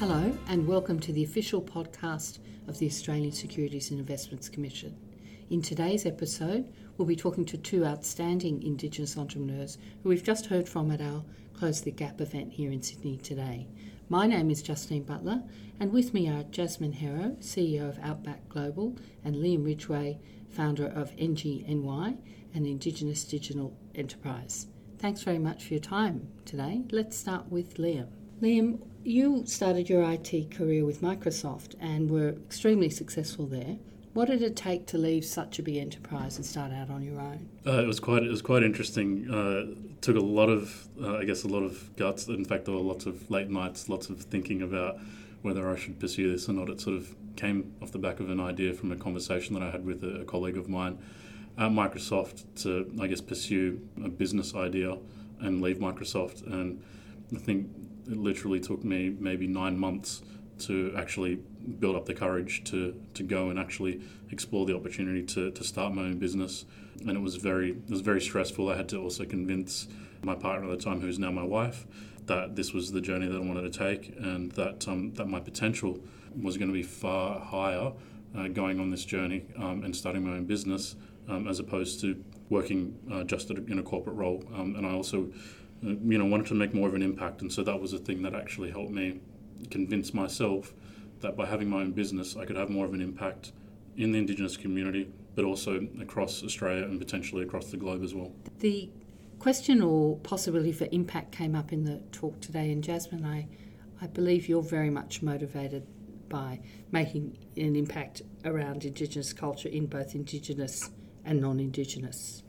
Hello, and welcome to the official podcast of the Australian Securities and Investments Commission. In today's episode, we'll be talking to two outstanding Indigenous entrepreneurs who we've just heard from at our Close the Gap event here in Sydney today. My name is Justine Butler, and with me are Jasmin Herro, CEO of Outback Global, and Liam Ridgeway, founder of NGNY, an Indigenous digital enterprise. Thanks very much for your time today. Let's start with Liam. Liam, you started your IT career with Microsoft and were extremely successful there. What did it take to leave such a big enterprise and start out on your own? Uh, it was quite it was quite interesting. Uh, took a lot of uh, I guess a lot of guts. In fact, there were lots of late nights, lots of thinking about whether I should pursue this or not. It sort of came off the back of an idea from a conversation that I had with a, a colleague of mine at Microsoft to I guess pursue a business idea and leave Microsoft. And I think it literally took me maybe nine months to actually build up the courage to, to go and actually explore the opportunity to, to start my own business. And it was very it was very stressful. I had to also convince my partner at the time, who's now my wife, that this was the journey that I wanted to take, and that um, that my potential was going to be far higher uh, going on this journey um, and starting my own business, um, as opposed to working uh, just in a corporate role. Um, and I also you know, wanted to make more of an impact, and so that was a thing that actually helped me convince myself that by having my own business, I could have more of an impact in the Indigenous community, but also across Australia and potentially across the globe as well. The question or possibility for impact came up in the talk today, and Jasmin, I, I believe you're very much motivated by making an impact around Indigenous culture in both Indigenous and non Indigenous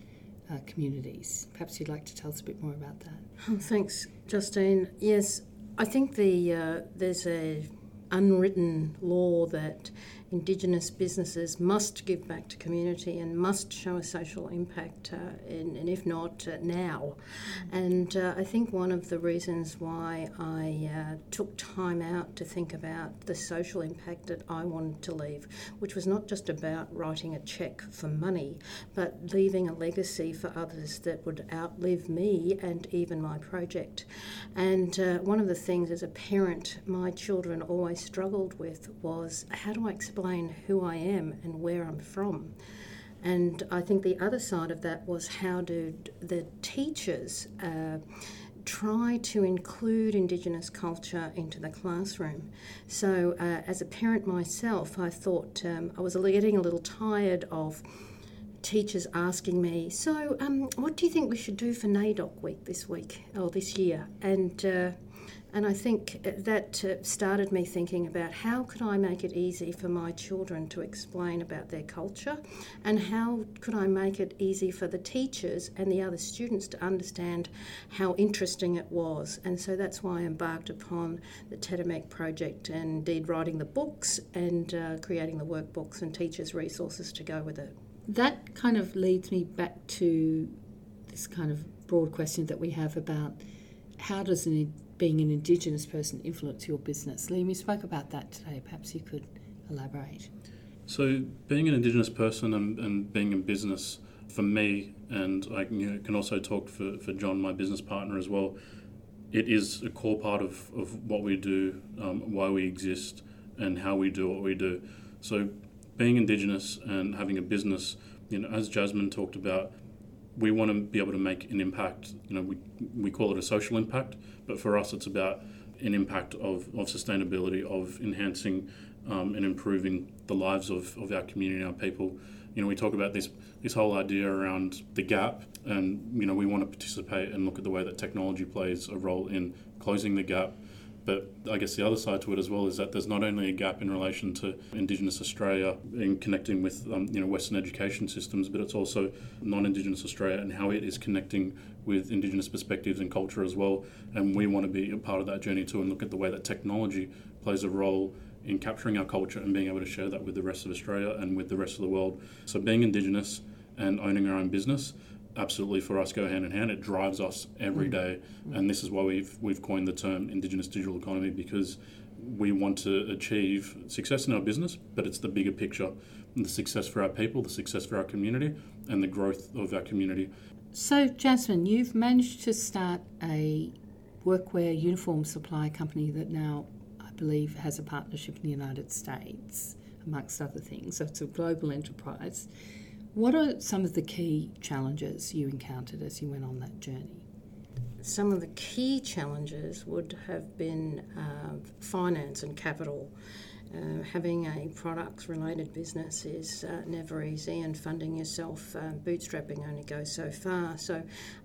uh, communities. Perhaps you'd like to tell us a bit more about that. Oh, thanks, Justine. Yes, I think the uh, there's a unwritten law that Indigenous businesses must give back to community and must show a social impact, uh, in, and if not uh, now. And uh, I think one of the reasons why I uh, took time out to think about the social impact that I wanted to leave, which was not just about writing a check for money, but leaving a legacy for others that would outlive me and even my project. And uh, one of the things as a parent, my children always struggled with was how do I explain explain who I am and where I'm from. And I think the other side of that was how do the teachers uh, try to include Indigenous culture into the classroom. So, uh, as a parent myself, I thought um, I was getting a little tired of teachers asking me, So, um, what do you think we should do for NAIDOC week this week or this year? And uh, and I think that uh, started me thinking about how could I make it easy for my children to explain about their culture and how could I make it easy for the teachers and the other students to understand how interesting it was. And so that's why I embarked upon the TEDAMEC project and indeed writing the books and uh, creating the workbooks and teachers' resources to go with it. That kind of leads me back to this kind of broad question that we have about how does an being an Indigenous person influence your business? Liam, you spoke about that today. Perhaps you could elaborate. So, being an Indigenous person and, and being in business for me, and I you know, can also talk for, for John, my business partner, as well, it is a core part of, of what we do, um, why we exist, and how we do what we do. So, being Indigenous and having a business, you know, as Jasmin talked about, we want to be able to make an impact. You know, we, we call it a social impact, but for us, it's about an impact of, of sustainability, of enhancing um, and improving the lives of, of our community, our people. You know, we talk about this this whole idea around the gap, and you know, we want to participate and look at the way that technology plays a role in closing the gap but I guess the other side to it as well is that there's not only a gap in relation to Indigenous Australia in connecting with um, you know Western education systems, but it's also non-Indigenous Australia and how it is connecting with Indigenous perspectives and culture as well. And we want to be a part of that journey too, and look at the way that technology plays a role in capturing our culture and being able to share that with the rest of Australia and with the rest of the world. So being Indigenous and owning our own business absolutely for us go hand in hand. It drives us every mm. day, and this is why we've we've coined the term Indigenous digital economy because we want to achieve success in our business, but it's the bigger picture, the success for our people, the success for our community, and the growth of our community. So, Jasmin, you've managed to start a workwear uniform supply company that now I believe, has a partnership in the United States, amongst other things. So it's a global enterprise. What are some of the key challenges you encountered as you went on that journey? Some of the key challenges would have been uh, finance and capital. Uh, having a products related business is uh, never easy, and funding yourself, uh, bootstrapping only goes so far. So,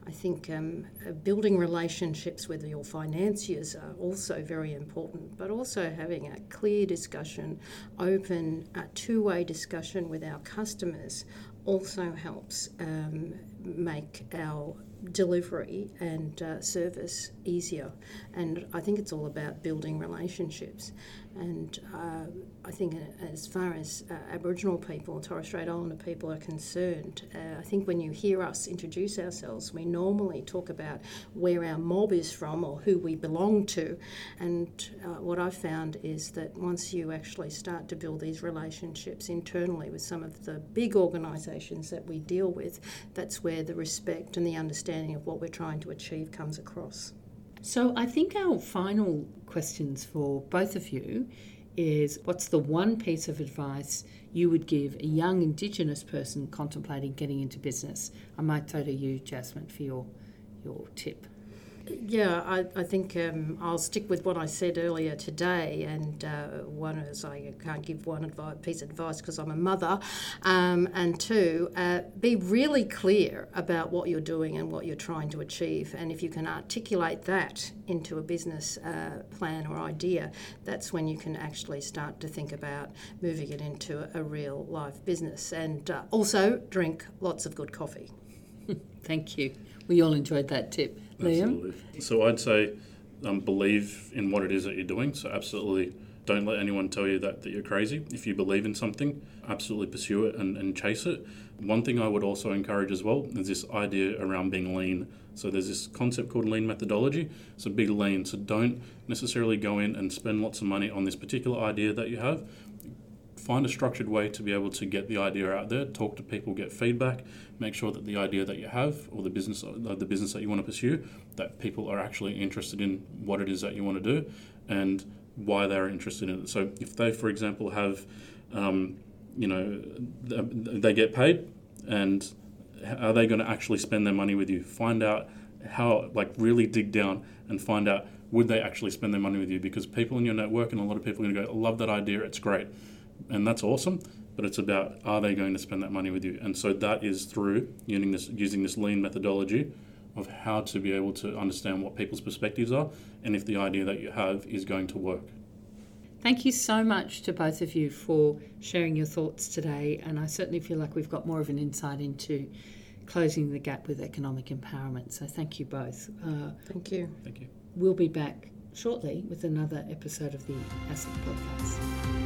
I think um, uh, building relationships with your financiers are also very important, but also having a clear discussion, open, two way discussion with our customers also helps um, make our delivery and uh, service easier. And I think it's all about building relationships. And uh, I think, as far as uh, Aboriginal people, Torres Strait Islander people are concerned, uh, I think when you hear us introduce ourselves, we normally talk about where our mob is from or who we belong to. And uh, what I've found is that once you actually start to build these relationships internally with some of the big organisations that we deal with, that's where the respect and the understanding of what we're trying to achieve comes across. So I think our final questions for both of you is what's the one piece of advice you would give a young Indigenous person contemplating getting into business? I might throw to you, Jasmin, for your your tip. Yeah, I, I think um, I'll stick with what I said earlier today. And uh, one is I can't give one piece of advice because I'm a mother. Um, and two, uh, be really clear about what you're doing and what you're trying to achieve. And if you can articulate that into a business uh, plan or idea, that's when you can actually start to think about moving it into a, a real life business. And uh, also drink lots of good coffee. Thank you. We all enjoyed that tip. Liam? So I'd say um, believe in what it is that you're doing. So absolutely don't let anyone tell you that, that you're crazy. If you believe in something, absolutely pursue it and, and chase it. One thing I would also encourage as well is this idea around being lean. So there's this concept called lean methodology. So big lean. So don't necessarily go in and spend lots of money on this particular idea that you have find a structured way to be able to get the idea out there, talk to people, get feedback, make sure that the idea that you have or the business uh, the business that you want to pursue, that people are actually interested in what it is that you want to do and why they're interested in it. So if they, for example, have, um, you know, they get paid and are they going to actually spend their money with you? Find out how, like, really dig down and find out would they actually spend their money with you? Because people in your network and a lot of people are going to go, love that idea, it's great and that's awesome. But it's about are they going to spend that money with you? And so that is through using this using this lean methodology of how to be able to understand what people's perspectives are and if the idea that you have is going to work. Thank you so much to both of you for sharing your thoughts today. And I certainly feel like we've got more of an insight into closing the gap with economic empowerment. So thank you both. Uh, thank you. Thank you. We'll be back shortly with another episode of the ASIC podcast.